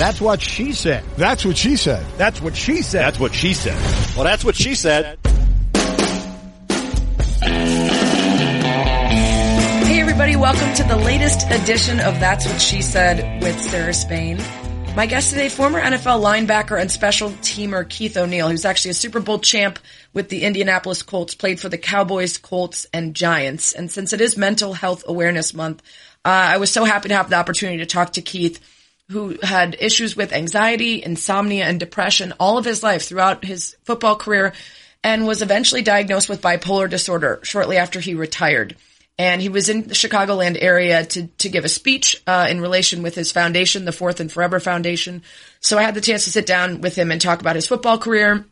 That's what she said. That's what she said. That's what she said. That's what she said. Well, that's what she said. Hey everybody, welcome to the latest edition of That's What She Said with Sarah Spain. My guest today, former NFL linebacker and special teamer Keith O'Neil, who's actually a Super Bowl champ with the Indianapolis Colts, played for the Cowboys, Colts, and Giants. And since it is Mental Health Awareness Month, uh, I was so happy to have the opportunity to talk to Keith, who had issues with anxiety, insomnia, and depression all of his life throughout his football career, and was eventually diagnosed with bipolar disorder shortly after he retired and he was in the Chicagoland area to to give a speech uh, in relation with his foundation, the Fourth and Forever Foundation. So I had the chance to sit down with him and talk about his football career,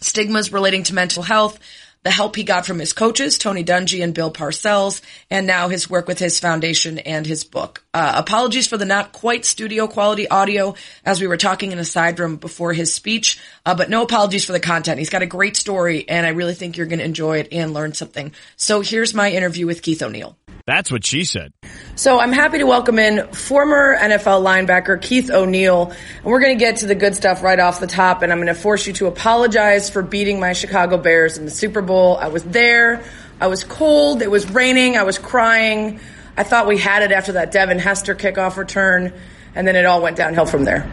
stigmas relating to mental health, the help he got from his coaches, Tony Dungy and Bill Parcells, and now his work with his foundation and his book. Uh, apologies for the not quite studio quality audio as we were talking in a side room before his speech, uh, but no apologies for the content. He's got a great story, and I really think you're going to enjoy it and learn something. So here's my interview with Keith O'Neil. That's what she said. So I'm happy to welcome in former NFL linebacker Keith O'Neil. And we're going to get to the good stuff right off the top. And I'm going to force you to apologize for beating my Chicago Bears in the Super Bowl. I was there. I was cold. It was raining. I was crying. I thought we had it after that Devin Hester kickoff return. And then it all went downhill from there.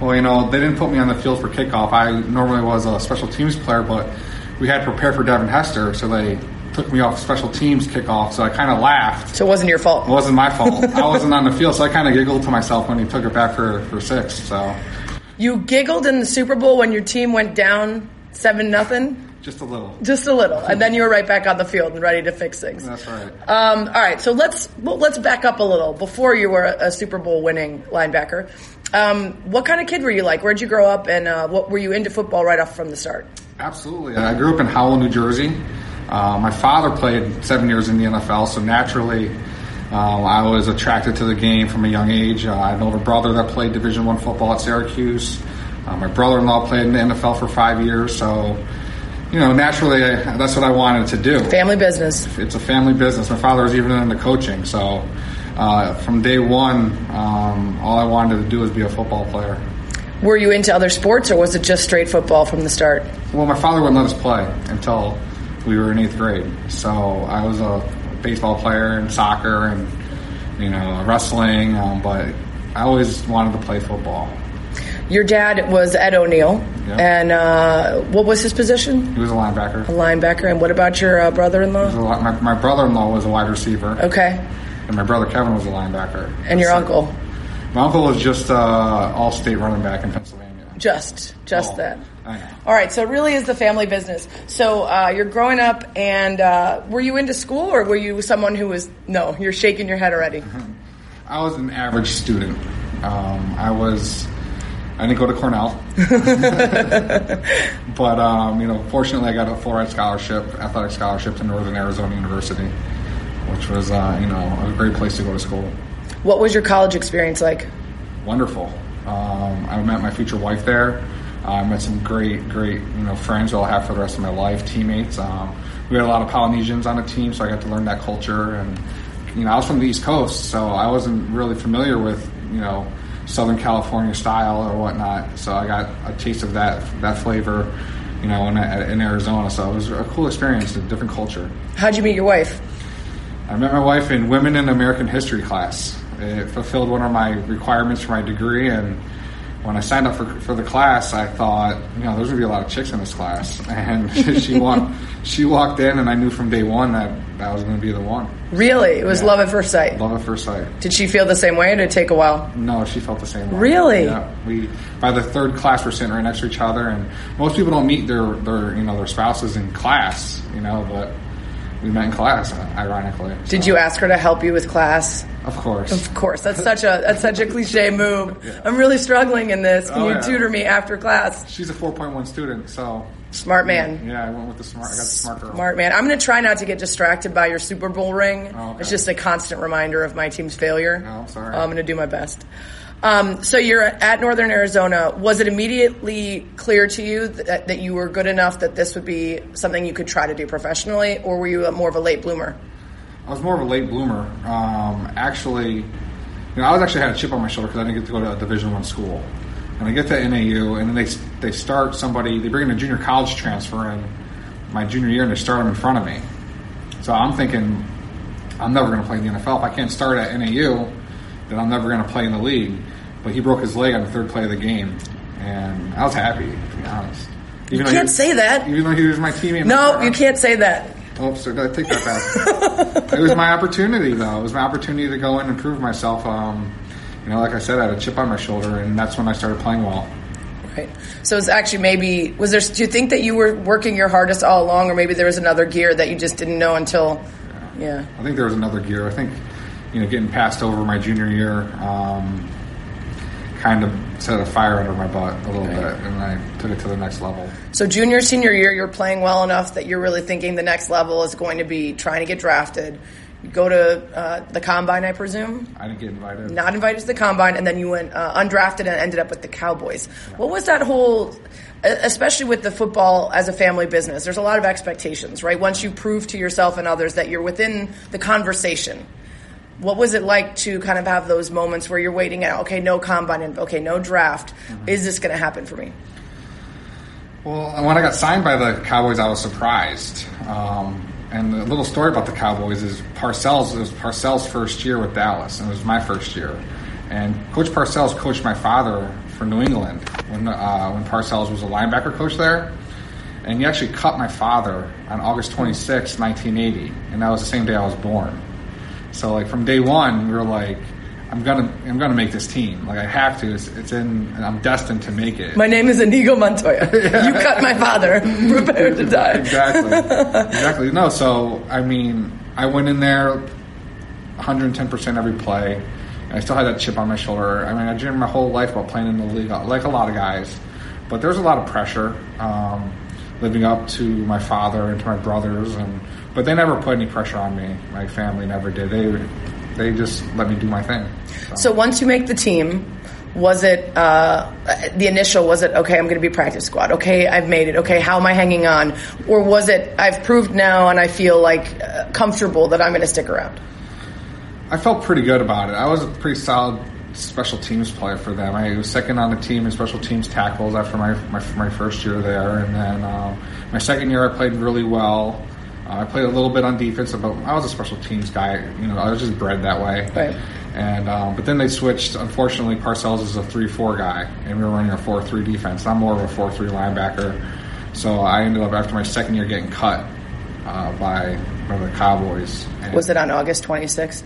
Well, you know, they didn't put me on the field for kickoff. I normally was a special teams player, but we had to prepare for Devin Hester, so they took me off special teams kickoff, so I kind of laughed. So it wasn't your fault. It wasn't my fault. I wasn't on the field, so I kind of giggled to myself when he took it back for, for six. So You giggled in the Super Bowl when your team went down 7 nothing. Just a little. Just a little, and then you were right back on the field and ready to fix things. That's right. Um, all right, so let's well, let's back up a little. Before you were a, Super Bowl winning linebacker, um, what kind of kid were you like? Where'd you grow up, and uh, what were you into football right off from the start? Absolutely. I grew up in Howell, New Jersey. Uh, my father played seven years in the NFL, so naturally, um, I was attracted to the game from a young age. Uh, I had an older brother that played Division One football at Syracuse. Uh, my brother-in-law played in the NFL for five years, so you know, naturally, I, that's what I wanted to do. Family business. It's a family business. My father was even into coaching, so uh, from day one, um, all I wanted to do was be a football player. Were you into other sports, or was it just straight football from the start? Well, my father wouldn't let us play until we were in eighth grade. So I was a baseball player and soccer and you know wrestling, um, but I always wanted to play football. Your dad was Ed O'Neil, Yeah. and uh, what was his position? He was a linebacker. A linebacker. And what about your uh, brother-in-law? li- My, my brother-in-law was a wide receiver, Okay, and my brother Kevin was a linebacker. and your So- uncle? My uncle was just uh, all-state running back in Pennsylvania. Just, just Oh, that. All right, so it really is the family business. So uh, you're growing up, and uh, were you into school, or were you someone who was? No, you're shaking your head already. I was an average student. Um, I was. I didn't go to Cornell, but um, you know, fortunately, I got a full ride scholarship, athletic scholarship to Northern Arizona University, which was uh, you know a great place to go to school. What was your college experience like? Wonderful. Um, I met my future wife there. I met some great, great you know friends who I'll have for the rest of my life, teammates. Um, we had a lot of Polynesians on the team, so I got to learn that culture. And you know, I was from the East Coast, so I wasn't really familiar with you know Southern California style or whatnot. So I got a taste of that that flavor, you know, in, in Arizona. So it was a cool experience, a different culture. How'd you meet your wife? I met my wife in Women in American History class. It fulfilled one of my requirements for my degree, and when I signed up for, for the class, I thought, you know, there's gonna be a lot of chicks in this class, and she walked she walked in, and I knew from day one that that was gonna be the one. Really, it was Yeah. love at first sight. Love at first sight. Did she feel the same way, or did it take a while? No, she felt the same way. Really? Yeah. We by the third class we're sitting right next to each other, and most people don't meet their their you know their spouses in class, you know, but we met in class, ironically. Did you ask her to help you with class? Of course. Of course, that's such a that's such a cliche move. I'm really struggling in this. Can Oh, you yeah. tutor me after class? She's a 4.1 student, so Smart man. yeah, I went with the smart. I got the smart girl. Smart man. I'm going to try not to get distracted by your Super Bowl ring. Oh, okay. It's just a constant reminder of my team's failure. Oh, I'm sorry. I'm going to do my best. Um, so you're at Northern Arizona. Was it immediately clear to you that, that you were good enough that this would be something you could try to do professionally, or were you a, more of a late bloomer? I was more of a late bloomer. Um, actually, you know, I was actually had a chip on my shoulder because I didn't get to go to a Division One school, and I get to NAU, and then they they start somebody, they bring in a junior college transfer in my junior year, and they start him in front of me. So I'm thinking, I'm never going to play in the NFL if I can't start at NAU, then I'm never going to play in the league. But he broke his leg on the third play of the game, and I was happy to be honest. You can't he- say that. Even though he was my teammate. No, draft. you can't say that. Oh, I take that back? it was my opportunity, though. It was my opportunity to go in and prove myself. Um, you know, like I said, I had a chip on my shoulder, and that's when I started playing well. Right. So it's actually maybe was there? Do you think that you were working your hardest all along, or maybe there was another gear that you just didn't know until? Yeah. I think there was another gear. I think, you know, getting passed over my junior year um, kind of set a fire under my butt a little bit, and I took it to the next level. So junior, senior year, you're playing well enough that you're really thinking the next level is going to be trying to get drafted. You go to uh, the combine, I presume. I didn't get invited. Not invited to the combine, and then you went uh, undrafted and ended up with the Cowboys. What was that whole? Especially with the football as a family business, there's a lot of expectations, right? Once you prove to yourself and others that you're within the conversation, what was it like to kind of have those moments where you're waiting at, okay, no combine, and okay, no draft. Is this going to happen for me? Well, when I got signed by the Cowboys, I was surprised. Um, and the little story about the Cowboys is Parcells. It was Parcells' first year with Dallas, and it was my first year. And Coach Parcells coached my father for New England when uh, when Parcells was a linebacker coach there. And he actually cut my father on August 26, 1980, and that was the same day I was born. So like from day one, we were like, I'm gonna I'm gonna make this team. Like I have to. It's, it's in. I'm destined to make it. My name is Inigo Montoya. You cut my father. Prepare to die. exactly. exactly. No, so I mean, I went in there 110% every play. I still had that chip on my shoulder. I mean, I dreamed my whole life about playing in the league, like a lot of guys. But there's a lot of pressure um, living up to my father and to my brothers, and but they never put any pressure on me. My family never did. They they just let me do my thing. So once you make the team, was it uh, the initial? Was it okay? I'm going to be practice squad. Okay, I've made it. Okay, how am I hanging on? Or was it I've proved now and I feel like uh, comfortable that I'm going to stick around? I felt pretty good about it. I was a pretty solid special teams player for them. I was second on the team in special teams tackles after my my, my first year there, and then um, my second year I played really well. Uh, I played a little bit on defense, but I was a special teams guy. You know, I was just bred that way. Right. And um, but then they switched. Unfortunately, Parcells is a three-four guy, and we were running a four-three defense. I'm more of a four-three linebacker, so I ended up after my second year getting cut uh, by by the Cowboys. And Was it on August 26th?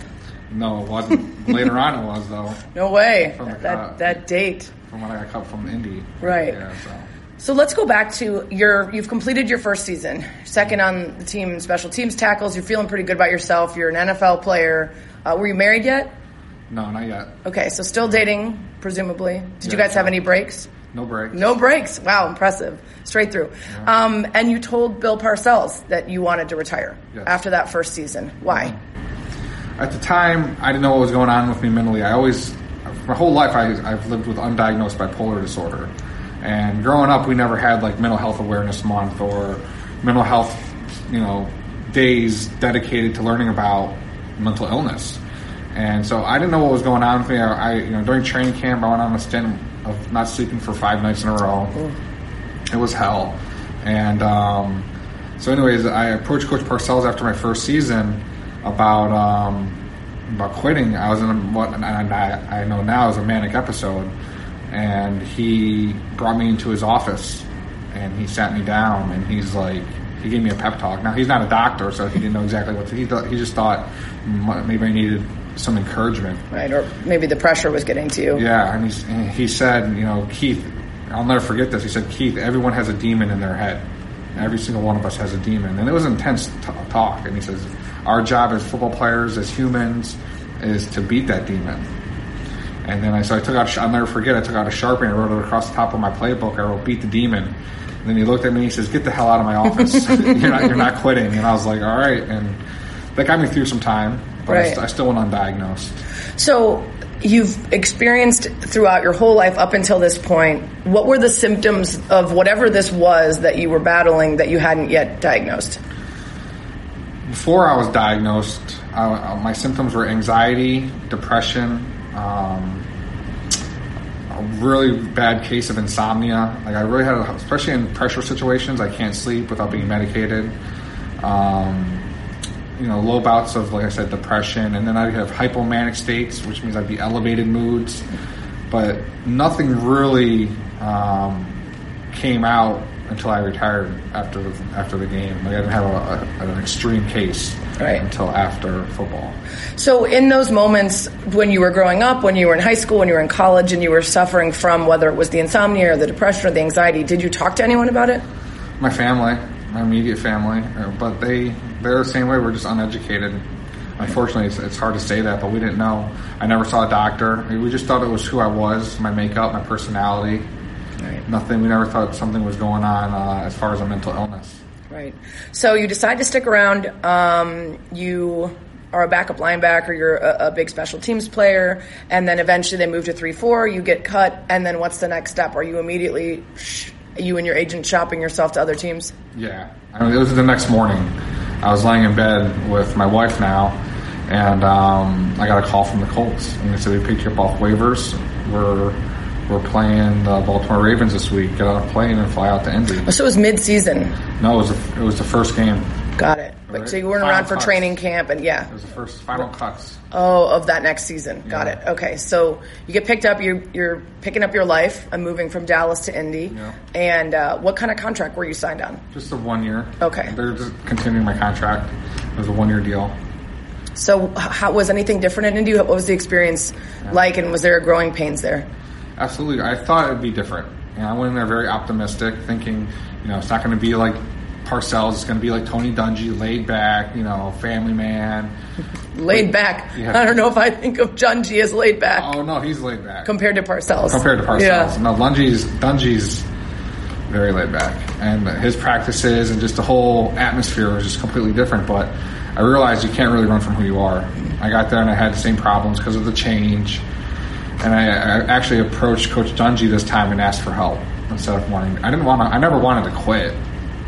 no, it wasn't. Later on, it was though. No way. From That cut. that date. From when I got cut from Indy. Right. Yeah. So So let's go back to your. You've completed your first season, second on the team special teams tackles. You're feeling pretty good about yourself. You're an NFL player. Uh, were you married yet? no, not yet. Okay, so still dating, presumably. Did you Yeah, guys have any breaks? No break. No breaks. Wow, impressive. Straight through. Um, and you told Bill Parcells that you wanted to retire Yes. after that first season. Why? At the time, I didn't know what was going on with me mentally. I always, my whole life, I, I've lived with undiagnosed bipolar disorder. And growing up, we never had like mental health awareness month or mental health, you know, days dedicated to learning about mental illness. And so I didn't know what was going on with me. I, I you know, during training camp, I went on a stint of not sleeping for five nights in a row. It was hell. And um, so, anyways, I approached Coach Parcells after my first season about um, about quitting. I was in a, what and I, I know now is a manic episode, and he brought me into his office and he sat me down and he's like, he gave me a pep talk. Now he's not a doctor, so he didn't know exactly what to, he thought. He just thought maybe I needed some encouragement. Right? Or maybe the pressure was getting to you. Yeah, and, he's, and he said, you know, Keith, I'll never forget this. He said, Keith, everyone has a demon in their head. Every single one of us has a demon. And it was intense t- talk. And he says, our job as football players, as humans, is to beat that demon. And then I, so I took out, I'll never forget, I took out a Sharpie and I wrote it across the top of my playbook. I wrote, beat the demon. And then he looked at me and he says, get the hell out of my office. you're, not, you're not quitting. And I was like, all right. And that got me through some time. But I, st- I still went undiagnosed. So you've experienced throughout your whole life up until this point. What were the symptoms of whatever this was that you were battling that you hadn't yet diagnosed? before I was diagnosed, I, uh, my symptoms were anxiety, depression, Um, a really bad case of insomnia. Like I really had, a, especially in pressure situations, I can't sleep without being medicated. Um, you know, low bouts of, like I said, depression, and then I'd have hypomanic states, which means I'd be elevated moods, but nothing really um, came out until I retired after the, after the game. Like I didn't have a, a, an extreme case Right. until after football. So, in those moments when you were growing up, when you were in high school, when you were in college, and you were suffering from whether it was the insomnia or the depression or the anxiety, did you talk to anyone about it? My family, my immediate family, uh, but they they're the same way. We're just uneducated. Unfortunately, it's, it's hard to say that, but we didn't know. I never saw a doctor. We just thought it was who I was, my makeup, my personality. Right. Nothing. We never thought something was going on uh, as far as a mental illness. Right. So you decide to stick around. Um, you are a backup linebacker. You're a, a big special teams player, and then eventually they move to three four. You get cut, and then what's the next step? Are you immediately you and your agent shopping yourself to other teams? Yeah, I mean, it was the next morning. I was laying in bed with my wife now, and um, I got a call from the Colts, and they said we picked you up off waivers. We're we're playing the Baltimore Ravens this week. Get on a plane and fly out to Indy. So it was mid season. No, it was the, it was the first game. Got it. But, Right. so you weren't Final around for cuts. training camp, and yeah. It was the first final cuts. Oh, of that next season. Got it. Okay, so you get picked up. You're you're picking up your life. I'm moving from Dallas to Indy. Yeah. And uh, what kind of contract were you signed on? Just a one year. Okay. They're just continuing my contract. It was a one year deal. So, how was anything different in Indy? What was the experience like, and was there growing pains there? Absolutely. I thought it'd be different. And I went in there very optimistic, thinking, you know, it's not going to be like Parcells. It's going to be like Tony Dungy, laid back, you know, family man. Laid back. Yeah. I don't know if I think of Dungy as laid back Oh no, he's laid back compared to Parcells. compared to Parcells. Yeah. No, Dungy's Dungy's very laid back, and his practices and just the whole atmosphere was just completely different. But I realized you can't really run from who you are. I got there and I had the same problems because of the change. And I, I actually approached Coach Dungy this time and asked for help instead of wanting. I didn't want to. I never wanted to quit.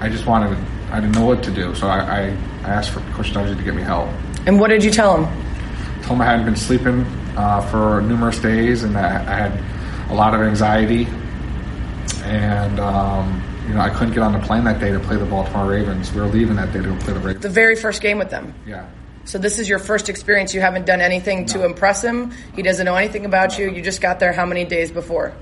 I just wanted. To, I didn't know what to do, so I, I, I asked for Coach Dungy to get me help. And what did you tell him? Told him I hadn't been sleeping uh, for numerous days and that I had a lot of anxiety, and um, you know I couldn't get on the plane that day to play the Baltimore Ravens. We were leaving that day to play the Ravens. The very first game with them. Yeah. So this is your first experience. You haven't done anything to impress him. He doesn't know anything about you. You just got there how many days before?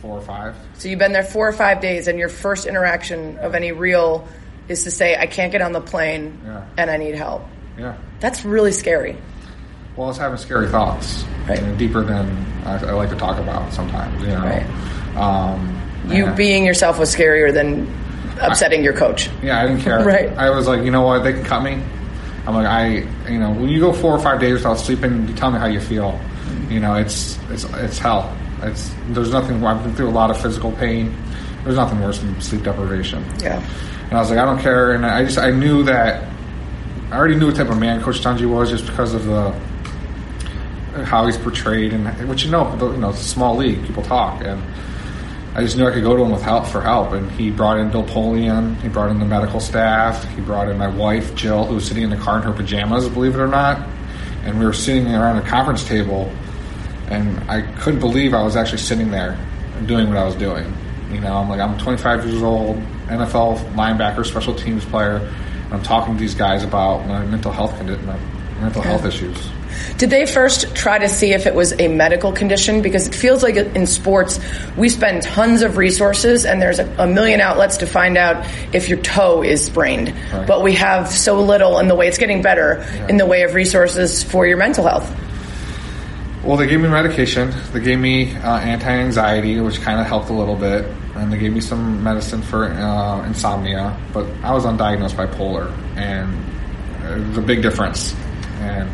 Four or five. So you've been there four or five days, and your first interaction of any real is to say, "I can't get on the plane, Yeah. and I need help." Yeah. That's really scary. Well, I was having scary thoughts, Right. and deeper than I, I like to talk about sometimes. You know. Right. Um, You being yourself was scarier than upsetting your coach. Yeah, I didn't care. Right. I was like, you know what? They can cut me. I'm like, I, you know, when you go four or five days without sleeping, you tell me how you feel. You know, it's it's it's hell. It's there's nothing. I've been through a lot of physical pain. There's nothing worse than sleep deprivation. Yeah. And I was like, I don't care. And I just I knew that I already knew what type of man Coach Dungy was just because of the how he's portrayed and what you know. You know, it's a small league. People talk and. I just knew I could go to him with help for help, and he brought in Bill Polian. He brought in the medical staff. He brought in my wife Jill, who was sitting in the car in her pajamas, believe it or not. And we were sitting around a conference table, and I couldn't believe I was actually sitting there and doing what I was doing. You know, I'm like I'm 25 years old, NFL linebacker, special teams player, and I'm talking to these guys about my mental health condi- my mental health issues. Did they first try to see if it was a medical condition? Because it feels like in sports, we spend tons of resources and there's a, a million outlets to find out if your toe is sprained. Right. But we have so little in the way it's getting better in the way of resources for your mental health. Well, they gave me medication. They gave me uh, anti-anxiety, which kind of helped a little bit, and they gave me some medicine for uh, insomnia. But I was undiagnosed bipolar, and it was a big difference. And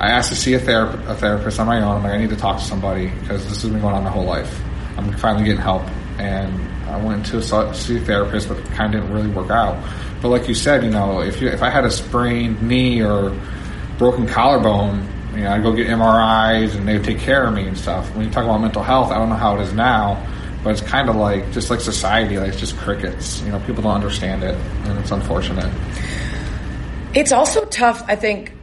I asked to see a, therap- a therapist on my own. I'm like, I need to talk to somebody because this has been going on my whole life. I'm finally getting help, and I went to a, see a therapist, but it kind of didn't really work out. But like you said, you know, if you if I had a sprained knee or broken collarbone, you know, I'd go get MRIs and they'd take care of me and stuff. When you talk about mental health, I don't know how it is now, but it's kind of like just like society, like it's just crickets. You know, people don't understand it, and it's unfortunate. It's also tough, I think,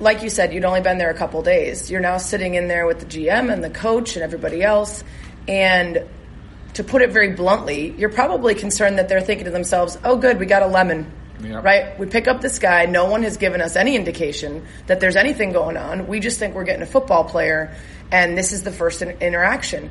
like you said, you'd only been there a couple days. You're now sitting in there with the GM and the coach and everybody else. And to put it very bluntly, you're probably concerned that they're thinking to themselves, oh, good, we got a lemon. Yep. Right? We pick up this guy. No one has given us any indication that there's anything going on. We just think we're getting a football player, and this is the first in- interaction.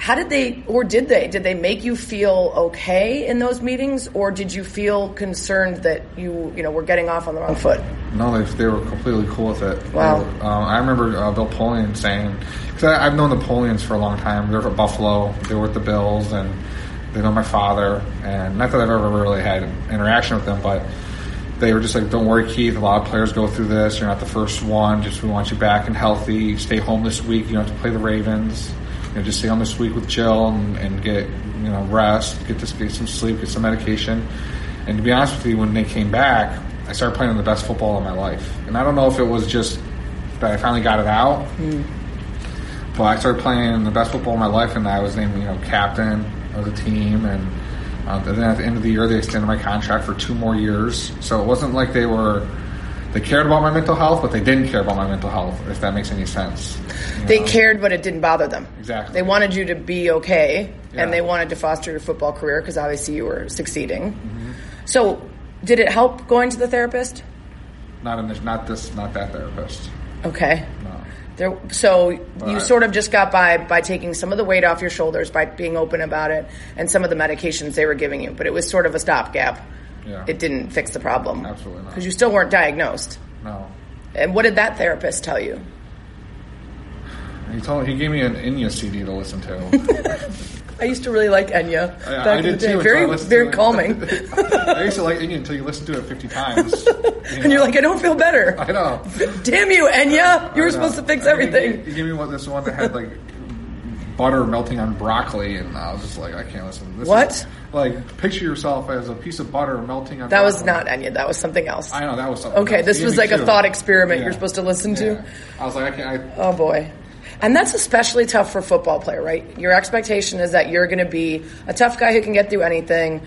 How did they, or did they, did they make you feel okay in those meetings, or did you feel concerned that you, you know, were getting off on the wrong foot? No, they, they were completely cool with it. Wow. They um, I remember uh, Bill Polian saying, because I've known the Polians for a long time. they're at Buffalo. They were with the Bills, and they know my father. And not that I've ever really had interaction with them, but they were just like, "Don't worry, Keith. A lot of players go through this. You're not the first one. Just we want you back and healthy. Stay home this week. You don't have to play the Ravens. You know, just stay home this week with Jill and, and get you know rest, get to get some sleep, get some medication." And to be honest with you, when they came back, I started playing the best football of my life. And I don't know if it was just that I finally got it out, but I started playing the best football of my life, and I was named you know captain of the team. And uh, then at the end of the year, they extended my contract for two more years. So it wasn't like they were they cared about my mental health, but they didn't care about my mental health. If that makes any sense. You They know? cared, but it didn't bother them. Exactly. They wanted you to be okay, Yeah. and they wanted to foster your football career because obviously you were succeeding. Mm-hmm. So, did it help going to the therapist? Not in this, not this, not that therapist. Okay. No. There, so you Right. sort of just got by by taking some of the weight off your shoulders by being open about it, and some of the medications they were giving you. But it was sort of a stopgap. Yeah. It didn't fix the problem. Absolutely not. Because you still weren't diagnosed. No. And what did that therapist tell you? He told he gave me an Enya CD to listen to. I used to really like Enya I, back I in the day. too. Very, very calming. I used to like Enya until you listen to it fifty times. and you're like, I don't feel better. I know. Damn you, Enya! You were supposed to fix I everything. He, he gave me one, this one that had like butter melting on broccoli, and I was just like, I can't listen. to This What? Is, like, picture yourself as a piece of butter melting on. That was broccoli. not Enya. That was something else. I know that was something. Okay, else. this was like a thought experiment Yeah. you're supposed to listen to. Yeah. I was like, I can't. I, Oh boy. And that's especially tough for a football player, right? Your expectation is that you're going to be a tough guy who can get through anything.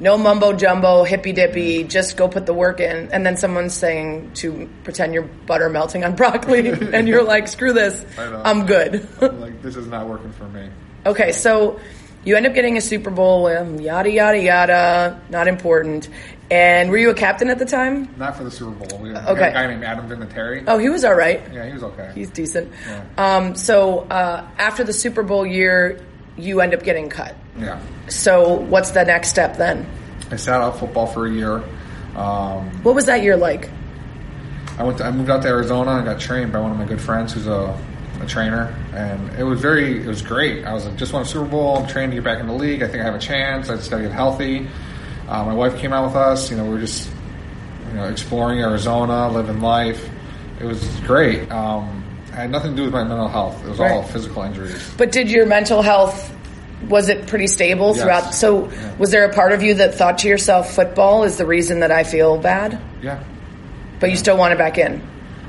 No mumbo jumbo, hippy dippy, just go put the work in. And then someone's saying to pretend your butter melting on broccoli, and you're like, screw this. I'm good. I'm like, this is not working for me. okay, so you end up getting a Super Bowl, yada, yada, yada, not important. And were you a captain at the time? Not for the Super Bowl. We, Okay. a guy named Adam Vinatieri. Oh, he was all right. Yeah, he was okay. He's decent. Yeah. Um, so uh, after the Super Bowl year, you end up getting cut. yeah. So what's the next step then? I sat out football for a year. Um, What was that year like? I went. To, I moved out to Arizona and got trained by one of my good friends who's a, a trainer, and it was very. It was great. I was like, just won a Super Bowl. I'm trained to get back in the league. I think I have a chance. I just got to get healthy. Uh, my wife came out with us. You know, we were just you know exploring Arizona, living life. It was great. Um, had nothing to do with my mental health. It was all physical injuries. But did your mental health was it pretty stable Yes. throughout? So Yeah. was there a part of you that thought to yourself, football is the reason that I feel bad, Yeah, but you still want it back in?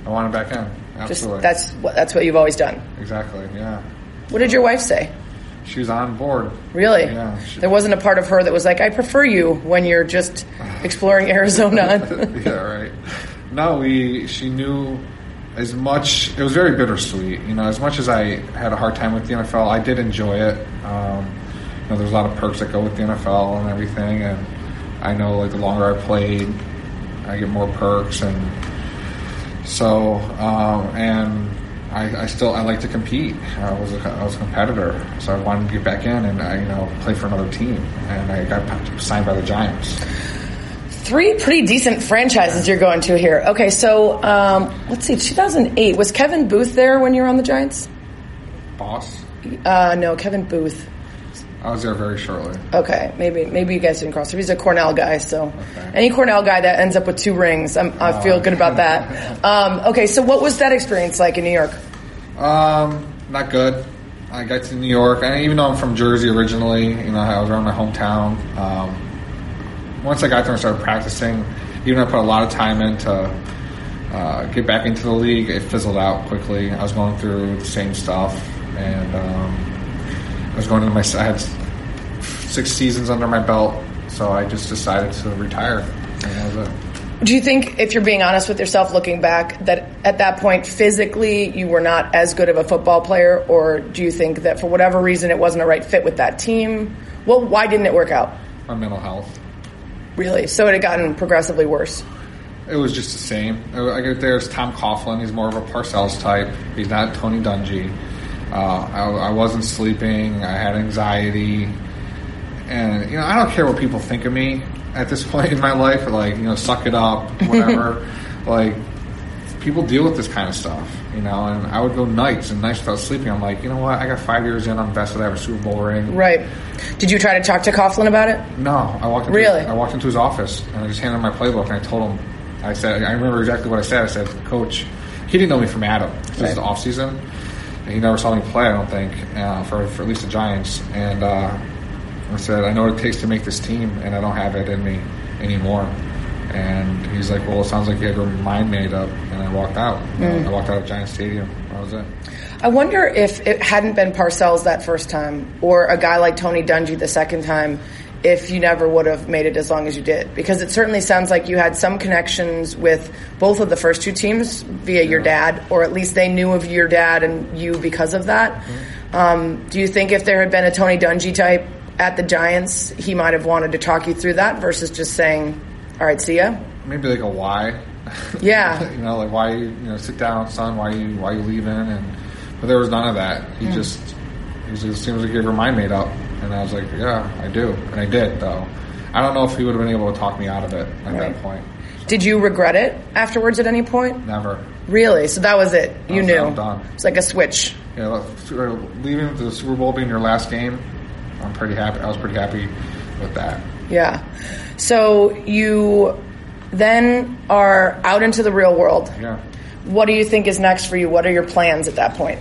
I want it back in. Just Absolutely. that's what that's what you've always done. exactly. Yeah, What did your wife say? she was on board. Really? Yeah, she- There wasn't a part of her that was like, I prefer you when you're just exploring Arizona. yeah, right. No, we. She knew as much. It was very bittersweet. You know, as much as I had a hard time with the NFL, I did enjoy it. Um, you know, there's a lot of perks that go with the NFL and everything, and I know like the longer I played, I get more perks, and so um, and. I, I still I like to compete. I was a, I was a competitor, so I wanted to get back in and I you know play for another team. And I got signed by the Giants. Three pretty decent franchises you're going to here. Okay, so um, let's see, 2008 was Kevin Boothe there when you were on the Giants? Boss. Uh, no, Kevin Boothe. I was there very shortly. Okay, maybe maybe you guys didn't cross. He's a Cornell guy, so Okay. any Cornell guy that ends up with two rings, I'm, I feel good about that. Um, okay, so what was that experience like in New York? Um, not good. I got to New York, and even though I'm from Jersey originally, you know, I was around my hometown. Um, once I got there and started practicing, even though I put a lot of time in to uh, get back into the league, it fizzled out quickly. I was going through the same stuff, and um, I was going to my. I had six seasons under my belt, so I just decided to retire, and that was it. Do you think, if you're being honest with yourself looking back, that at that point physically you were not as good of a football player, or do you think that for whatever reason it wasn't a right fit with that team? Well, why didn't it work out? My mental health. Really? So it had gotten progressively worse. It was just the same. I get there's Tom Coughlin. He's more of a Parcells type. He's not Tony Dungy. Uh, I, I wasn't sleeping. I had anxiety, and you know I don't care what people think of me at this point in my life. Like you know, suck it up, whatever. like people deal with this kind of stuff, you know. And I would go nights and nights without sleeping. I'm like, you know what? I got five years in. I'm vested. I have a Super Bowl ring. Right. Did you try to talk to Coughlin about it? No, I walked. Into Really? I walked into his office and I just handed him my playbook and I told him. I said, I remember exactly what I said. I said, Coach, he didn't know me from Adam. This Right. is the off season. And he never saw me play. I don't think uh, for for at least the Giants. And uh, I said, I know what it takes to make this team, and I don't have it in me anymore. And he's like, Well, it sounds like you had your mind made up. And I walked out. Mm. I walked out of Giant Stadium. That was it. I wonder if it hadn't been Parcells that first time, or a guy like Tony Dungy the second time, if you never would have made it as long as you did. Because it certainly sounds like you had some connections with both of the first two teams via your dad, or at least they knew of your dad and you because of that. Um, do you think if there had been a Tony Dungy type at the Giants, he might have wanted to talk you through that versus just saying, "All right, see ya." maybe like a why. Yeah. you know, like why you you know sit down, son. Why you why you leaving? And but there was none of that. He hmm. just he just seems like he had her mind made up, and I was like, yeah, I do, and I did though. I don't know if he would have been able to talk me out of it at Right. that point. Did you regret it afterwards at any point? Never. Really? So that was it. You was- knew. I'm done. It's like a switch. Yeah, leaving the Super Bowl being your last game, I'm pretty happy. I was pretty happy with that. Yeah. So you then are out into the real world. Yeah. What do you think is next for you? What are your plans at that point?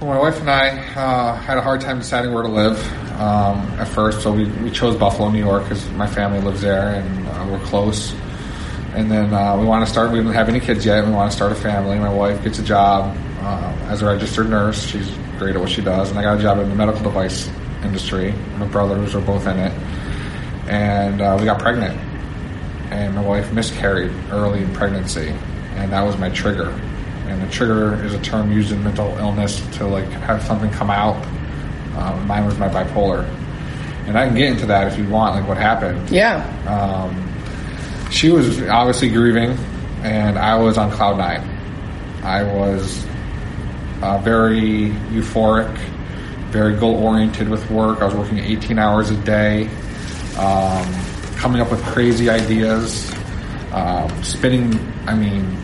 Well, my wife and I uh, had a hard time deciding where to live um, at first, so we, we chose Buffalo, New York, because my family lives there and uh, we're close. And then uh, we want to start. We didn't have any kids yet. We want to start a family. My wife gets a job uh, as a registered nurse. She's great at what she does, and I got a job in the medical device industry. My brothers are both in it, and uh, we got pregnant. And my wife miscarried early in pregnancy, and that was my trigger. And the trigger is a term used in mental illness to like have something come out. Um, mine was my bipolar, and I can get into that if you want, like what happened Yeah. um, she was obviously grieving, and I was on cloud nine. I was uh, very euphoric, very goal oriented with work. I was working 18 hours a day, um, coming up with crazy ideas, um, spending, I mean,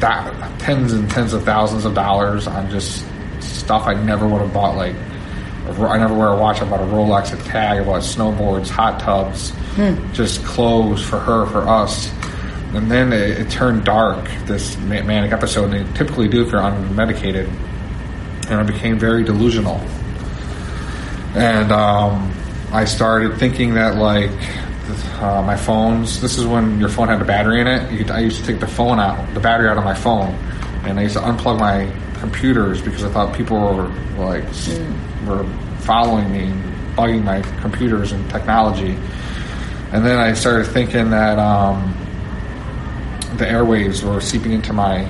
that, tens and tens of thousands of dollars on just stuff I never would have bought, like I never wear a watch. I bought a Rolex, a tag. I bought snowboards, hot tubs, just clothes for her, for us. And then it, it turned dark. This manic episode, and they typically do if you're unmedicated. And I became very delusional. And um, I started thinking that like uh, my phones. This is when your phone had a battery in it. You could, I used to take the phone out, the battery out of my phone, and I used to unplug my computers because I thought people were like s- were following me, and bugging my computers and technology. And then I started thinking that um, the airwaves were seeping into my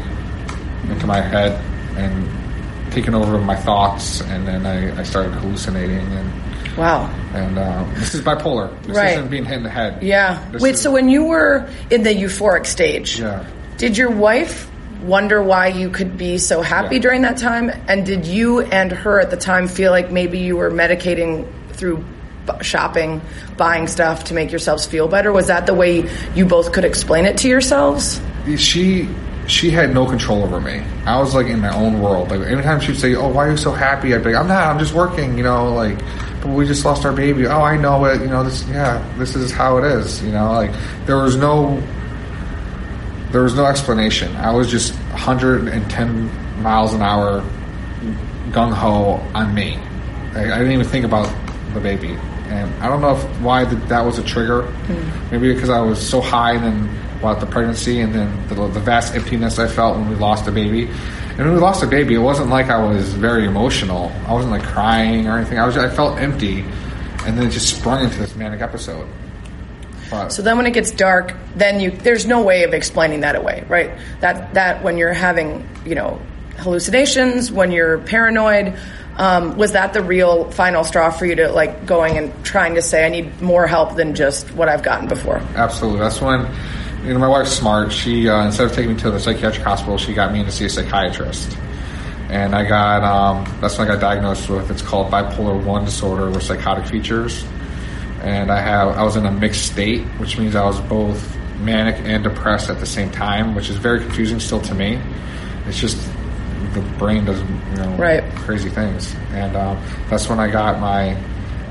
into my head and taking over my thoughts, and then I, I started hallucinating and. Wow. And uh, this is bipolar. This Right. isn't being hit in the head. Yeah. This Wait, is- so when you were in the euphoric stage, Yeah. did your wife wonder why you could be so happy Yeah. during that time? And did you and her at the time feel like maybe you were medicating through b- shopping, buying stuff to make yourselves feel better? Was that the way you both could explain it to yourselves? she she had no control over me. I was like in my own world. Like anytime she'd say, "Oh, why are you so happy?" I'd be like, "I'm not. I'm just working." You know, like, we just lost our baby. Oh, I know it. You know, this. Yeah, this is how it is. You know, like there was no there was no explanation. I was just 110 miles an hour gung ho on me. I, I didn't even think about the baby, and I don't know if why that, that was a trigger. Hmm. Maybe because I was so high and then about the pregnancy, and then the, the vast emptiness I felt when we lost the baby. And when we lost a baby, it wasn't like I was very emotional. I wasn't like crying or anything. I was I felt empty, and then it just sprung into this manic episode. But- so then when it gets dark, then you there's no way of explaining that away, right? That that when you're having you know hallucinations, when you're paranoid. Um, was that the real final straw for you to like going and trying to say I need more help than just what I've gotten before? Absolutely. That's when, you know, my wife's smart. She, uh, instead of taking me to the psychiatric hospital, she got me in to see a psychiatrist. And I got, um, that's when I got diagnosed with, it's called bipolar 1 disorder with psychotic features. And I have, I was in a mixed state, which means I was both manic and depressed at the same time, which is very confusing still to me. It's just, the brain does, you know, Right. crazy things. And um, that's when I got my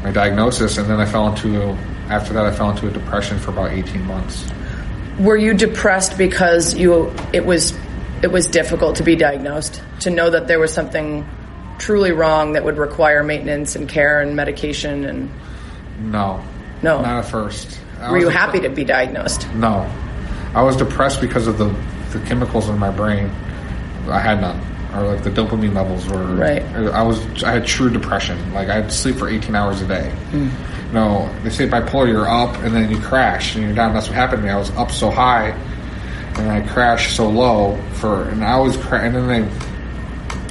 my diagnosis, and then I fell into after that I fell into a depression for about eighteen months. Were you depressed because you it was it was difficult to be diagnosed to know that there was something truly wrong that would require maintenance and care and medication and No, No. not at first. I were you dep- happy to be diagnosed? No, I was depressed because of the the chemicals in my brain. I had none, or like the dopamine levels were. Right. I was I had true depression. Like I'd sleep for eighteen hours a day. Hmm. No, they say bipolar, you're up and then you crash and you're down. That's what happened to me. I was up so high, and I crashed so low for, and I was cra- and then they.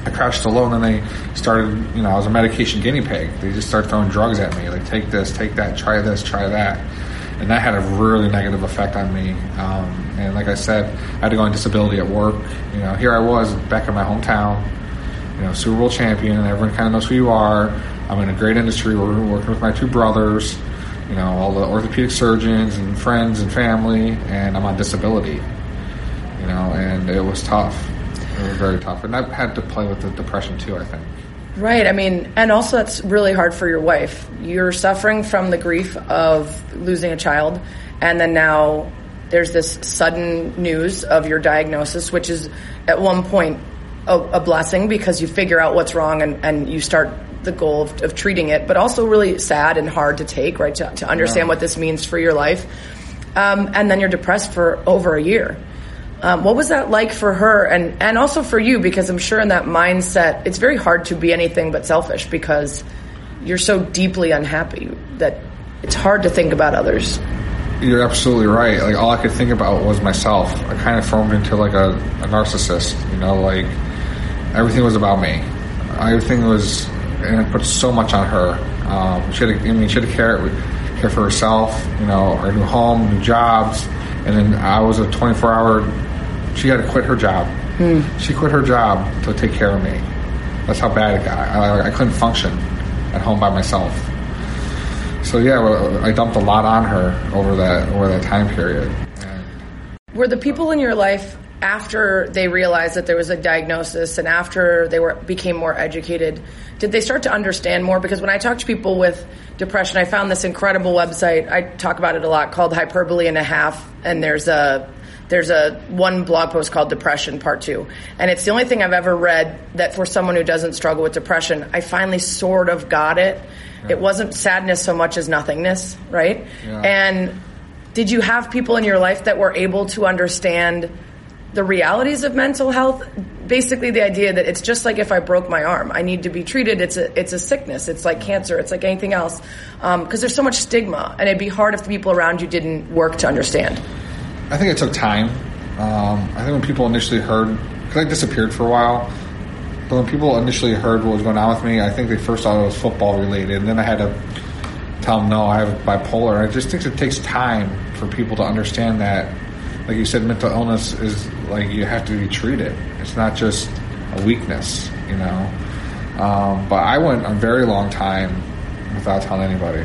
I crashed so low, and then they started. You know, I was a medication guinea pig. They just started throwing drugs at me, like take this, take that, try this, try that, and that had a really negative effect on me. Um, and like I said, I had to go on disability at work. You know, here I was back in my hometown, you know, Super Bowl champion, and everyone kind of knows who you are. I'm in a great industry. We're working with my two brothers, you know, all the orthopedic surgeons and friends and family, and I'm on disability. You know, and it was tough. It was very tough, and I've had to play with the depression too. I think. Right. I mean, and also that's really hard for your wife. You're suffering from the grief of losing a child, and then now there's this sudden news of your diagnosis, which is at one point a, a blessing because you figure out what's wrong and, and you start the goal of, of treating it, but also really sad and hard to take, right? To, to understand Yeah. what this means for your life. Um, and then you're depressed for over a year. Um, what was that like for her and, and also for you? Because I'm sure in that mindset, it's very hard to be anything but selfish because you're so deeply unhappy that it's hard to think about others. You're absolutely right. Like all I could think about was myself. I kind of formed into like a, a narcissist. You know, like everything was about me. Everything was, and I put so much on her. Um, she had, to, I mean, she had to care, care for herself. You know, her new home, new jobs, and then I was a 24 hour. She had to quit her job. Hmm. She quit her job to take care of me. That's how bad it got. I, I couldn't function at home by myself. So yeah, well, I dumped a lot on her over that over that time period. And Were the people in your life after they realized that there was a diagnosis and after they were became more educated, did they start to understand more? Because when I talk to people with depression, I found this incredible website. I talk about it a lot called Hyperbole and a Half, and there's a there's a one blog post called Depression Part Two, and it's the only thing I've ever read that for someone who doesn't struggle with depression, I finally sort of got it. It wasn't sadness so much as nothingness, right? Yeah. And did you have people in your life that were able to understand the realities of mental health? Basically, the idea that it's just like if I broke my arm, I need to be treated. It's a it's a sickness. It's like cancer. It's like anything else. Um, because there's so much stigma, and it'd be hard if the people around you didn't work to understand. I think it took time. Um, I think when people initially heard, because I disappeared for a while, but when people initially heard what was going on with me, I think they first thought it was football related, and then I had to tell them no, I have bipolar. I just think it takes time for people to understand that, like you said, mental illness is like you have to be treated. It's not just a weakness, you know. Um, but I went a very long time without telling anybody.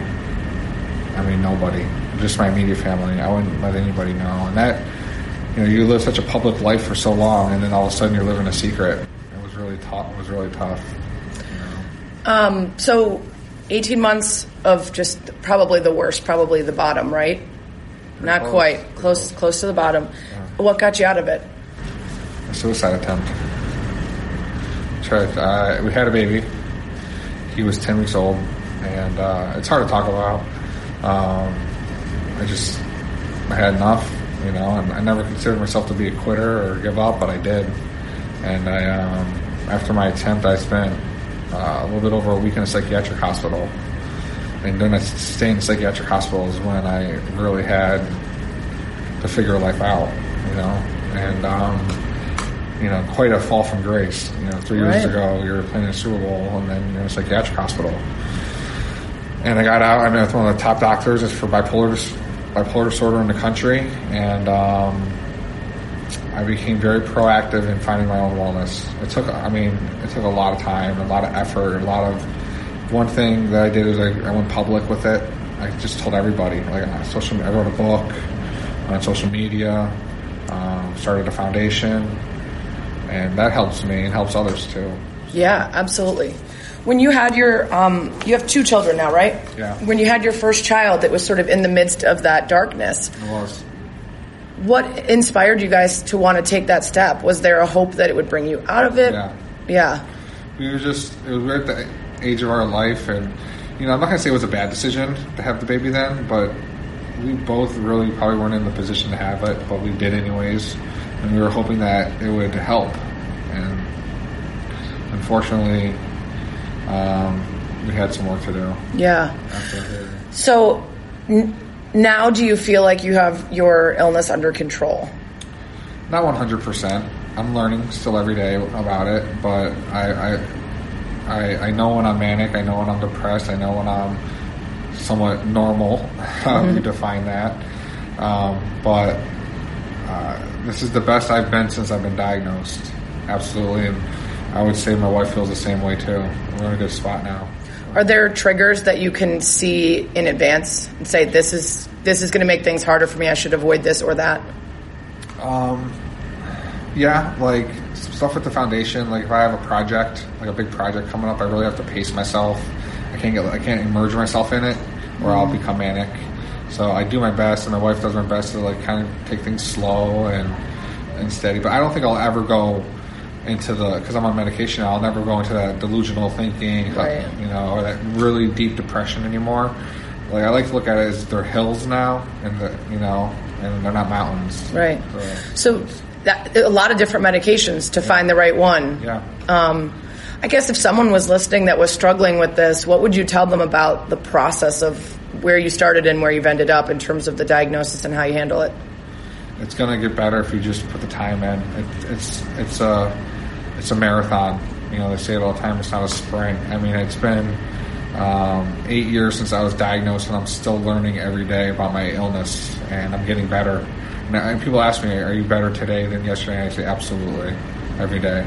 I mean, nobody. Just my immediate family. I wouldn't let anybody know. And that, you know, you live such a public life for so long, and then all of a sudden you're living a secret. It was really tough. It was really tough. So, 18 months of just probably the worst, probably the bottom, right? Not close. quite close, close to the bottom. What got you out of it? A suicide attempt. Tried. Uh, we had a baby. He was ten weeks old, and uh, it's hard to talk about. Um, I just I had enough, you know, and I never considered myself to be a quitter or give up, but I did. And I, um, after my attempt, I spent uh, a little bit over a week in a psychiatric hospital. and then I stayed in psychiatric hospital is when I really had to figure life out, you know, and um, you know, quite a fall from grace. You know, three years Right. ago, you're playing a Super Bowl, and then you're in a psychiatric hospital. And I got out. I met with one of the top doctors for bipolar bipolar disorder in the country, and um, I became very proactive in finding my own wellness. It took, I mean, it took a lot of time, a lot of effort, a lot of. One thing that I did is I, I went public with it. I just told everybody, like on social. I wrote a book on social media, um, started a foundation, and that helps me and helps others too. Yeah, absolutely. When you had your, um, you have two children now, right? Yeah. When you had your first child that was sort of in the midst of that darkness, It was. what inspired you guys to want to take that step? Was there a hope that it would bring you out of it? Yeah. Yeah. we were just it was we're at the age of our life and you know i'm not going to say it was a bad decision to have the baby then but we both really probably weren't in the position to have it but we did anyways and we were hoping that it would help and unfortunately um, we had some work to do Yeah. So n- now do you feel like you have your illness under control? not 100% i'm learning still every day about it but I, I I, I know when I'm manic. I know when I'm depressed. I know when I'm somewhat normal. How you define that? Um, but uh, this is the best I've been since I've been diagnosed. Absolutely, and I would say my wife feels the same way too. We're in a good spot now. Are there triggers that you can see in advance and say this is this is going to make things harder for me? I should avoid this or that. Um, yeah, like stuff with the foundation. Like if I have a project, like a big project coming up, I really have to pace myself. I can't get, I can't immerse myself in it, or I'll become manic. So I do my best, and my wife does my best to like kind of take things slow and and steady. But I don't think I'll ever go into the because I'm on medication. I'll never go into that delusional thinking, Right. you know, or that really deep depression anymore. Like I like to look at it as they're hills now, and the, you know, and they're not mountains. Right. So, So that, a lot of different medications to find the right one. yeah. Um, I guess if someone was listening that was struggling with this, what would you tell them about the process of where you started and where you've ended up in terms of the diagnosis and how you handle it? it's gonna get better if you just put the time in. It, it's it's a it's a marathon. You know they say it all the time. It's not a sprint. I mean, it's been um, eight years since I was diagnosed, and I'm still learning every day about my illness, and I'm getting better. And, and people ask me, "Are you better today than yesterday?" And I say, "Absolutely, every day."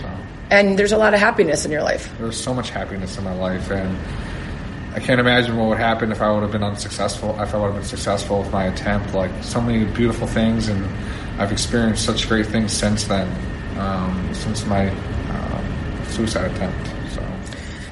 So And there's a lot of happiness in your life. there's so much happiness in my life, and I can't imagine what would happen if I would have been unsuccessful. If I would have been successful with my attempt, like so many beautiful things, and I've experienced such great things since then, um, since my um, suicide attempt. So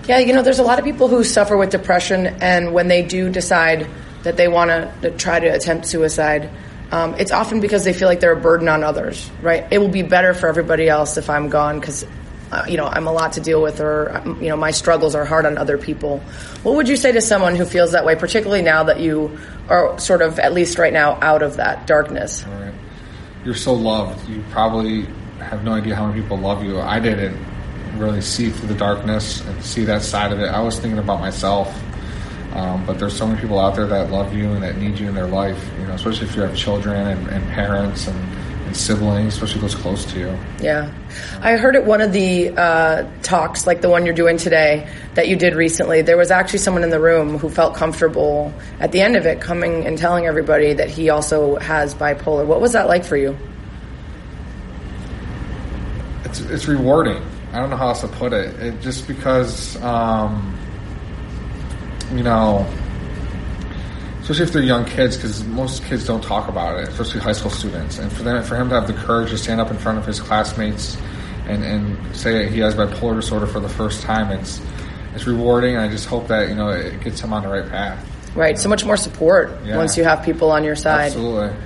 Yeah, you know, there's a lot of people who suffer with depression, and when they do decide that they want to try to attempt suicide, um, it's often because they feel like they're a burden on others, right? It will be better for everybody else if I'm gone because, uh, you know, I'm a lot to deal with, or um, you know, my struggles are hard on other people. What would you say to someone who feels that way, particularly now that you are sort of, at least right now, out of that darkness? right. you're so loved. You probably have no idea how many people love you. I didn't really see through the darkness and see that side of it. I was thinking about myself. Um, but there's so many people out there that love you and that need you in their life, you know, especially if you have children and, and parents and, and siblings, especially those close to you. Yeah. I heard at one of the uh, talks, like the one you're doing today, that you did recently, there was actually someone in the room who felt comfortable at the end of it coming and telling everybody that he also has bipolar. What was that like for you? It's, it's rewarding. I don't know how else to put it. it just because, um, you know, especially if they're young kids, because most kids don't talk about it, especially high school students. And for them, for him to have the courage to stand up in front of his classmates and, and say he has bipolar disorder for the first time, it's it's rewarding. And I just hope that you know it gets him on the right path. Right. So much more support Yeah. once you have people on your side. Absolutely.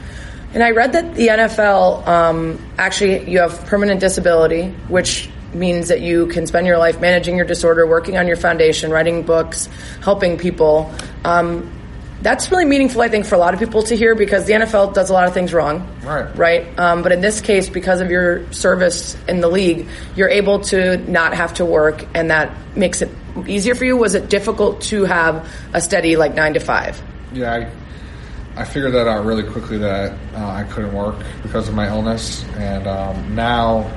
And I read that the NFL um, actually you have permanent disability, which means that you can spend your life managing your disorder, working on your foundation, writing books, helping people. Um, that's really meaningful, I think, for a lot of people to hear because the NFL does a lot of things wrong. Right. Right. Um, but in this case, because of your service in the league, you're able to not have to work, and that makes it easier for you? Was it difficult to have a steady like nine to five? Yeah, I, I figured that out really quickly that uh, I couldn't work because of my illness, and um, now,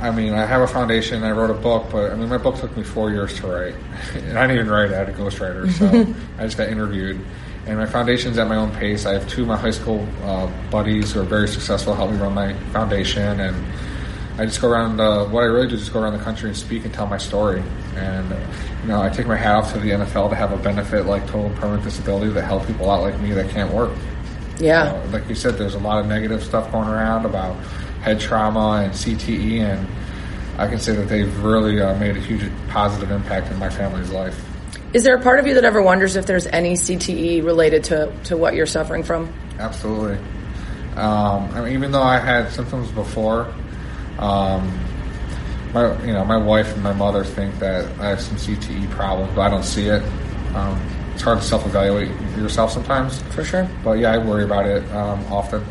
I mean, I have a foundation. I wrote a book, but I mean, my book took me four years to write, and I didn't even write it. I had a ghostwriter, so I just got interviewed. And my foundation's at my own pace. I have two of my high school uh, buddies who are very successful, help me run my foundation, and I just go around. Uh, what I really do is just go around the country and speak and tell my story. And you know, I take my hat off to the NFL to have a benefit like total permanent disability that help people out like me that can't work. Yeah. Uh, like you said, there's a lot of negative stuff going around about head trauma and CTE, and I can say that they've really uh, made a huge positive impact in my family's life. Is there a part of you that ever wonders if there's any CTE related to, to what you're suffering from? Absolutely. Um, I mean, even though I had symptoms before, um, my you know my wife and my mother think that I have some CTE problems, but I don't see it. Um, it's hard to self-evaluate yourself sometimes. For sure. But yeah, I worry about it um, often.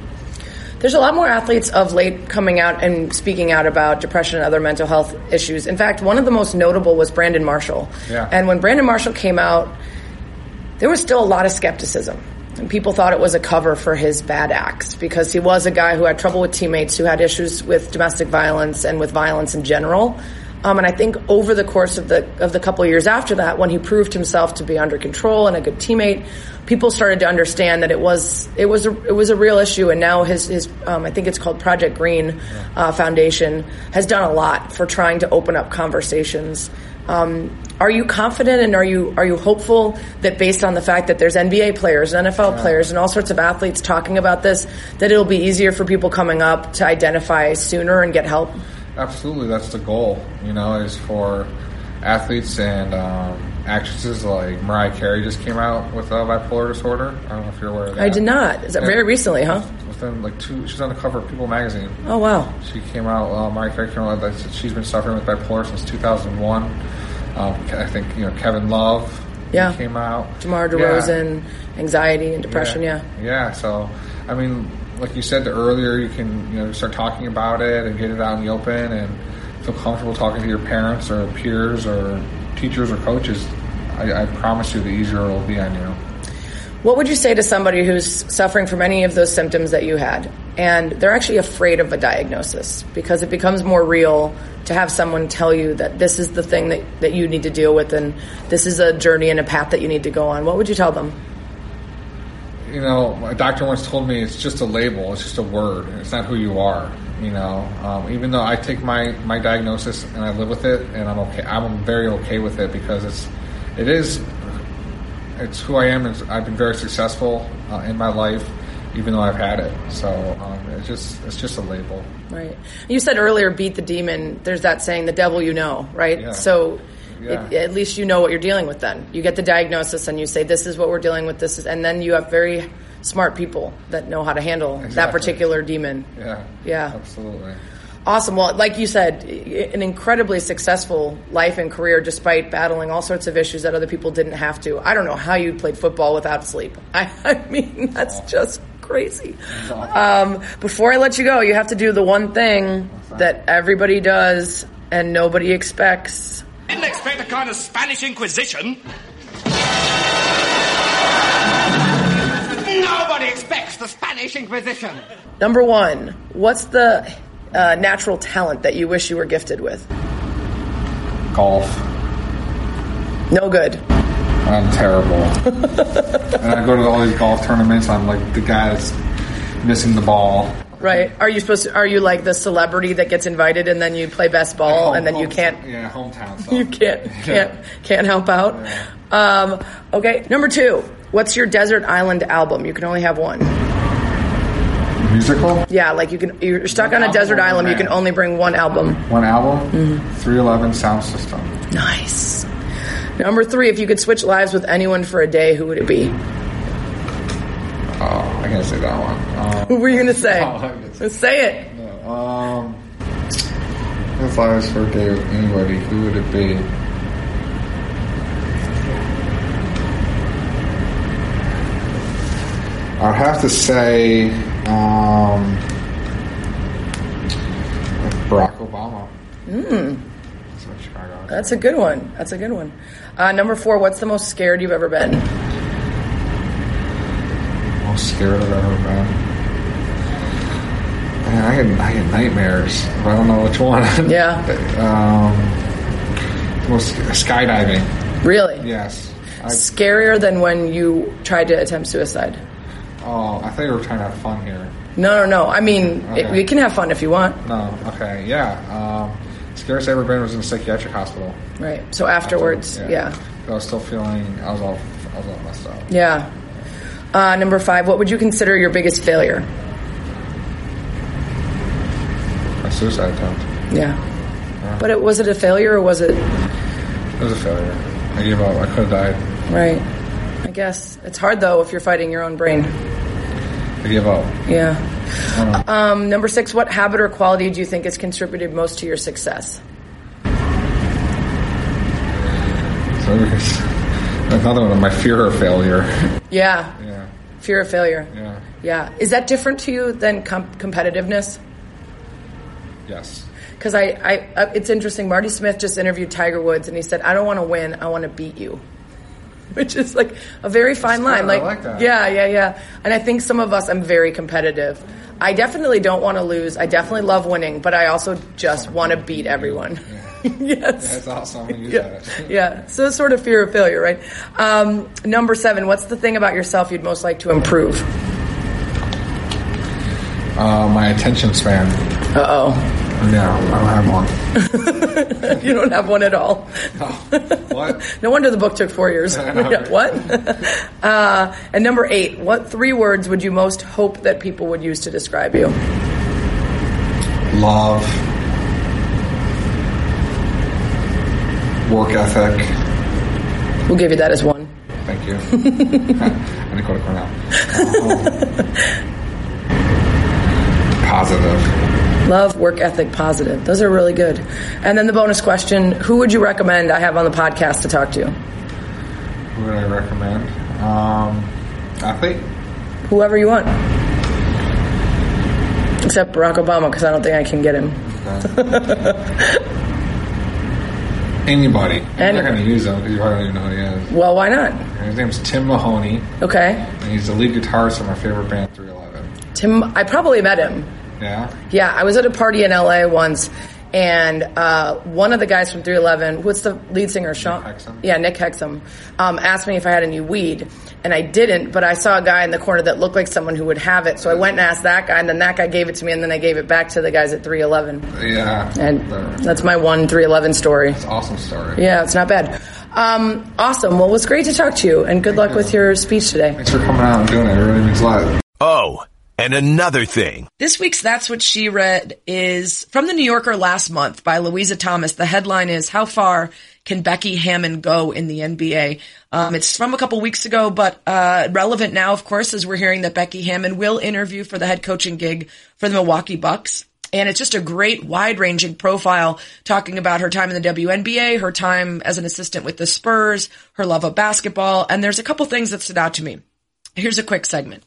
There's a lot more athletes of late coming out and speaking out about depression and other mental health issues. In fact, one of the most notable was Brandon Marshall. Yeah. And when Brandon Marshall came out, there was still a lot of skepticism. People thought it was a cover for his bad acts because he was a guy who had trouble with teammates, who had issues with domestic violence and with violence in general. Um, and I think over the course of the of the couple of years after that, when he proved himself to be under control and a good teammate, people started to understand that it was it was a, it was a real issue. And now his his um, I think it's called Project Green uh, Foundation has done a lot for trying to open up conversations. Um, are you confident and are you are you hopeful that based on the fact that there's NBA players and NFL players and all sorts of athletes talking about this, that it'll be easier for people coming up to identify sooner and get help? Absolutely, that's the goal. You know, is for athletes and um, actresses like Mariah Carey just came out with a bipolar disorder. I don't know if you're aware of that. I did not. Is that Yeah. very recently, huh? Within like two, she's on the cover of People magazine. Oh wow. She came out. Uh, Mariah Carey came out. She's been suffering with bipolar since 2001. Um, I think you know Kevin Love. Yeah. came out. Yeah. DeRozan, anxiety and depression. Yeah. Yeah. So, I mean, like you said earlier, you can you know start talking about it and get it out in the open and feel comfortable talking to your parents or peers or teachers or coaches. I, I promise you, the easier it will be on you. What would you say to somebody who's suffering from any of those symptoms that you had and they're actually afraid of a diagnosis because it becomes more real to have someone tell you that this is the thing that, that you need to deal with and this is a journey and a path that you need to go on? What would you tell them? you know, a doctor once told me it's just a label, it's just a word, it's not who you are. You know, um, even though I take my my diagnosis and I live with it, and I'm okay, I'm very okay with it because it's it is it's who I am. It's, I've been very successful uh, in my life, even though I've had it. So um, it's just it's just a label. Right. You said earlier, beat the demon. There's that saying, the devil you know, right? Yeah. So Yeah. it, at least you know what you're dealing with then. You get the diagnosis and you say, this is what we're dealing with, this is, and then you have very smart people that know how to handle that particular demon. Yeah. Yeah. Absolutely. Awesome. Well, like you said, an incredibly successful life and career despite battling all sorts of issues that other people didn't have to. I don't know how you played football without sleep. I, I mean, that's just crazy. Um, before I let you go, you have to do the one thing that everybody does and nobody expects. Didn't expect a kind of Spanish Inquisition. Nobody expects the Spanish Inquisition. Number one, what's the uh, natural talent that you wish you were gifted with? Golf. No good. I'm terrible. and I go to all these golf tournaments. I'm like the guy that's missing the ball. Right? Are you supposed to? Are you like the celebrity that gets invited and then you play best ball Home- and then you can't? Yeah, hometown stuff. You can't can't can't help out. Um, okay, number two. What's your desert island album? You can only have one. Musical. Yeah, like you can. You're stuck One on a desert island. You can only bring one album. One album. Mm-hmm. 311 Sound System. Nice. Number three. If you could switch lives with anyone for a day, who would it be? Oh, I can't say that one. Um, Who were you gonna say? Oh, I Let's say it. um, if I was for a day with anybody, who would it be? I'd have to say um, Barack Obama. Mm. That's. That's a good one. That's a good one. Uh, number four, what's the most scared you've ever been? Most scared I've ever been. Man, I get I get nightmares. I don't know which one. Yeah. um, most skydiving. Really? Yes. I, Scarier than when you tried to attempt suicide? Oh, I thought you were trying to have fun here. No, no, no. I mean, it, Okay. you can have fun if you want. No. Okay. Yeah. Um, scariest I ever been was in a psychiatric hospital. Right. So afterwards, yeah. I was still feeling. I was all. I was all messed up. Yeah. Uh, number five, what would you consider your biggest failure? My suicide attempt. Yeah. But it was it a failure or was it It was a failure. I gave up. I could have died. right? I guess it's hard though if you're fighting your own brain. I gave up. Yeah. I don't know. Um, number six, what habit or quality do you think has contributed most to your success? Another one. My fear of failure. Yeah. yeah. Fear of failure. Yeah. Yeah. Is that different to you than com- competitiveness? Yes. Because I, I, uh, it's interesting. Marty Smith just interviewed Tiger Woods, and he said, "I don't want to win. I want to beat you," which is like a very fine line. Like, like yeah, yeah, yeah. And I think some of us, I'm very competitive. I definitely don't want to lose. I definitely love winning, but I also just want to beat everyone. yes. That's awesome. Yeah. yeah. So it's sort of fear of failure, right? Um, number seven. What's the thing about yourself you'd most like to improve? Uh, my attention span. Uh oh. Yeah, I don't have one. You don't have one at all. What? No wonder the book took four years. Yeah, what? uh, and number eight, what three words would you most hope that people would use to describe you? Love. Work ethic. We'll give you that as one. Thank you. I didn't go to Cornell. Um, positive. Love, work ethic, positive. Those are really good. And then the bonus question Who would you recommend I have on the podcast to talk to? Who would I recommend? Um, athlete. Whoever you want. Except Barack Obama, because I don't think I can get him. Anybody. I'm Any- not going to use him because you probably don't even know who he is. Well, why not? His name's Tim Mahoney, Okay. and he's the lead guitarist of my favorite band, 311. Tim, I probably met him. Yeah? Yeah, I was at a party in LA once, and uh, one of the guys from 311, what's the lead singer, Sean? Hexum. Yeah, Nick Hexum, um, asked me if I had any weed, and I didn't, but I saw a guy in the corner that looked like someone who would have it, so I went and asked that guy, and then that guy gave it to me, and then I gave it back to the guys at 311. Yeah. And They're- that's my one 311 story. It's awesome story. Yeah, it's not bad. Um, awesome. Well, it was great to talk to you, and good luck you. with your speech today. Thanks for coming out and doing it. It really means a lot. Oh, and another thing. This week's That's What She Read is from the New Yorker last month by Louisa Thomas. The headline is How Far Can Becky Hammon Go in the NBA? Um, it's from a couple weeks ago, but uh, relevant now, of course, as we're hearing that Becky Hammon will interview for the head coaching gig for the Milwaukee Bucks. And it's just a great wide ranging profile talking about her time in the WNBA, her time as an assistant with the Spurs, her love of basketball. And there's a couple things that stood out to me. Here's a quick segment.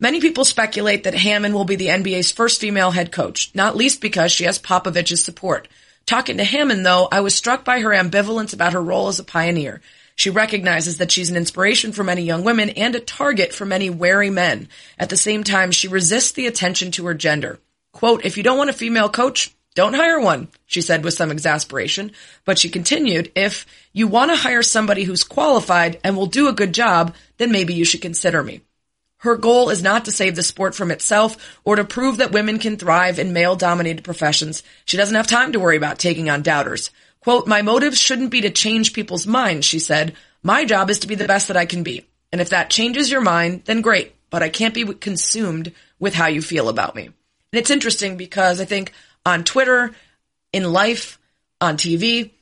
Many people speculate that Hammon will be the NBA's first female head coach, not least because she has Popovich's support. Talking to Hammon, though, I was struck by her ambivalence about her role as a pioneer. She recognizes that she's an inspiration for many young women and a target for many wary men. At the same time, she resists the attention to her gender. Quote, if you don't want a female coach, don't hire one, she said with some exasperation. But she continued, if you want to hire somebody who's qualified and will do a good job, then maybe you should consider me. Her goal is not to save the sport from itself or to prove that women can thrive in male dominated professions. She doesn't have time to worry about taking on doubters. Quote, my motive shouldn't be to change people's minds, she said. My job is to be the best that I can be. And if that changes your mind, then great, but I can't be consumed with how you feel about me. And it's interesting because I think on Twitter, in life, on TV,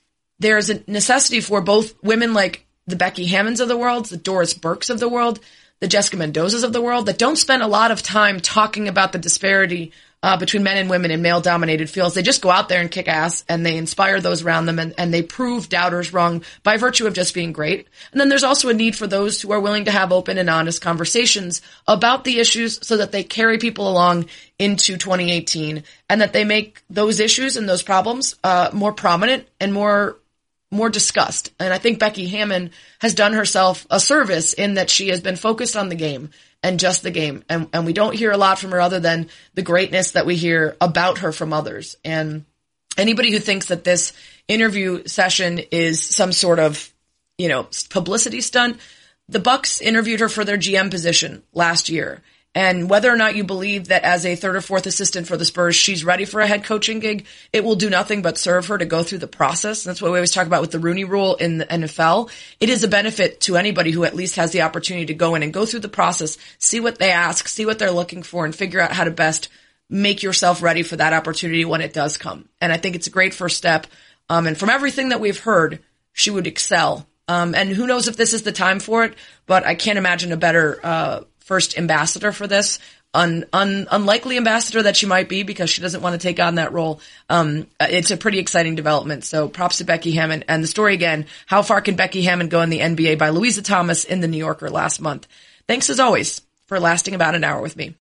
there's a necessity for both women like the Becky Hammons of the world, the Doris Burkes of the world, the Jessica Mendozas of the world that don't spend a lot of time talking about the disparity uh, between men and women in male dominated fields. They just go out there and kick ass and they inspire those around them and, and they prove doubters wrong by virtue of just being great. And then there's also a need for those who are willing to have open and honest conversations about the issues so that they carry people along into 2018 and that they make those issues and those problems uh, more prominent and more more discussed. And I think Becky Hammon has done herself a service in that she has been focused on the game and just the game. And, and we don't hear a lot from her other than the greatness that we hear about her from others. And anybody who thinks that this interview session is some sort of, you know, publicity stunt, the Bucks interviewed her for their GM position last year. And whether or not you believe that as a third or fourth assistant for the Spurs, she's ready for a head coaching gig, it will do nothing but serve her to go through the process. That's what we always talk about with the Rooney rule in the NFL. It is a benefit to anybody who at least has the opportunity to go in and go through the process, see what they ask, see what they're looking for, and figure out how to best make yourself ready for that opportunity when it does come. And I think it's a great first step. Um, and from everything that we've heard, she would excel. Um, and who knows if this is the time for it, but I can't imagine a better, uh, first ambassador for this. Un, un, unlikely ambassador that she might be because she doesn't want to take on that role. Um, it's a pretty exciting development. So props to Becky Hammon and the story again. How far can Becky Hammon go in the NBA by Louisa Thomas in the New Yorker last month? Thanks as always for lasting about an hour with me.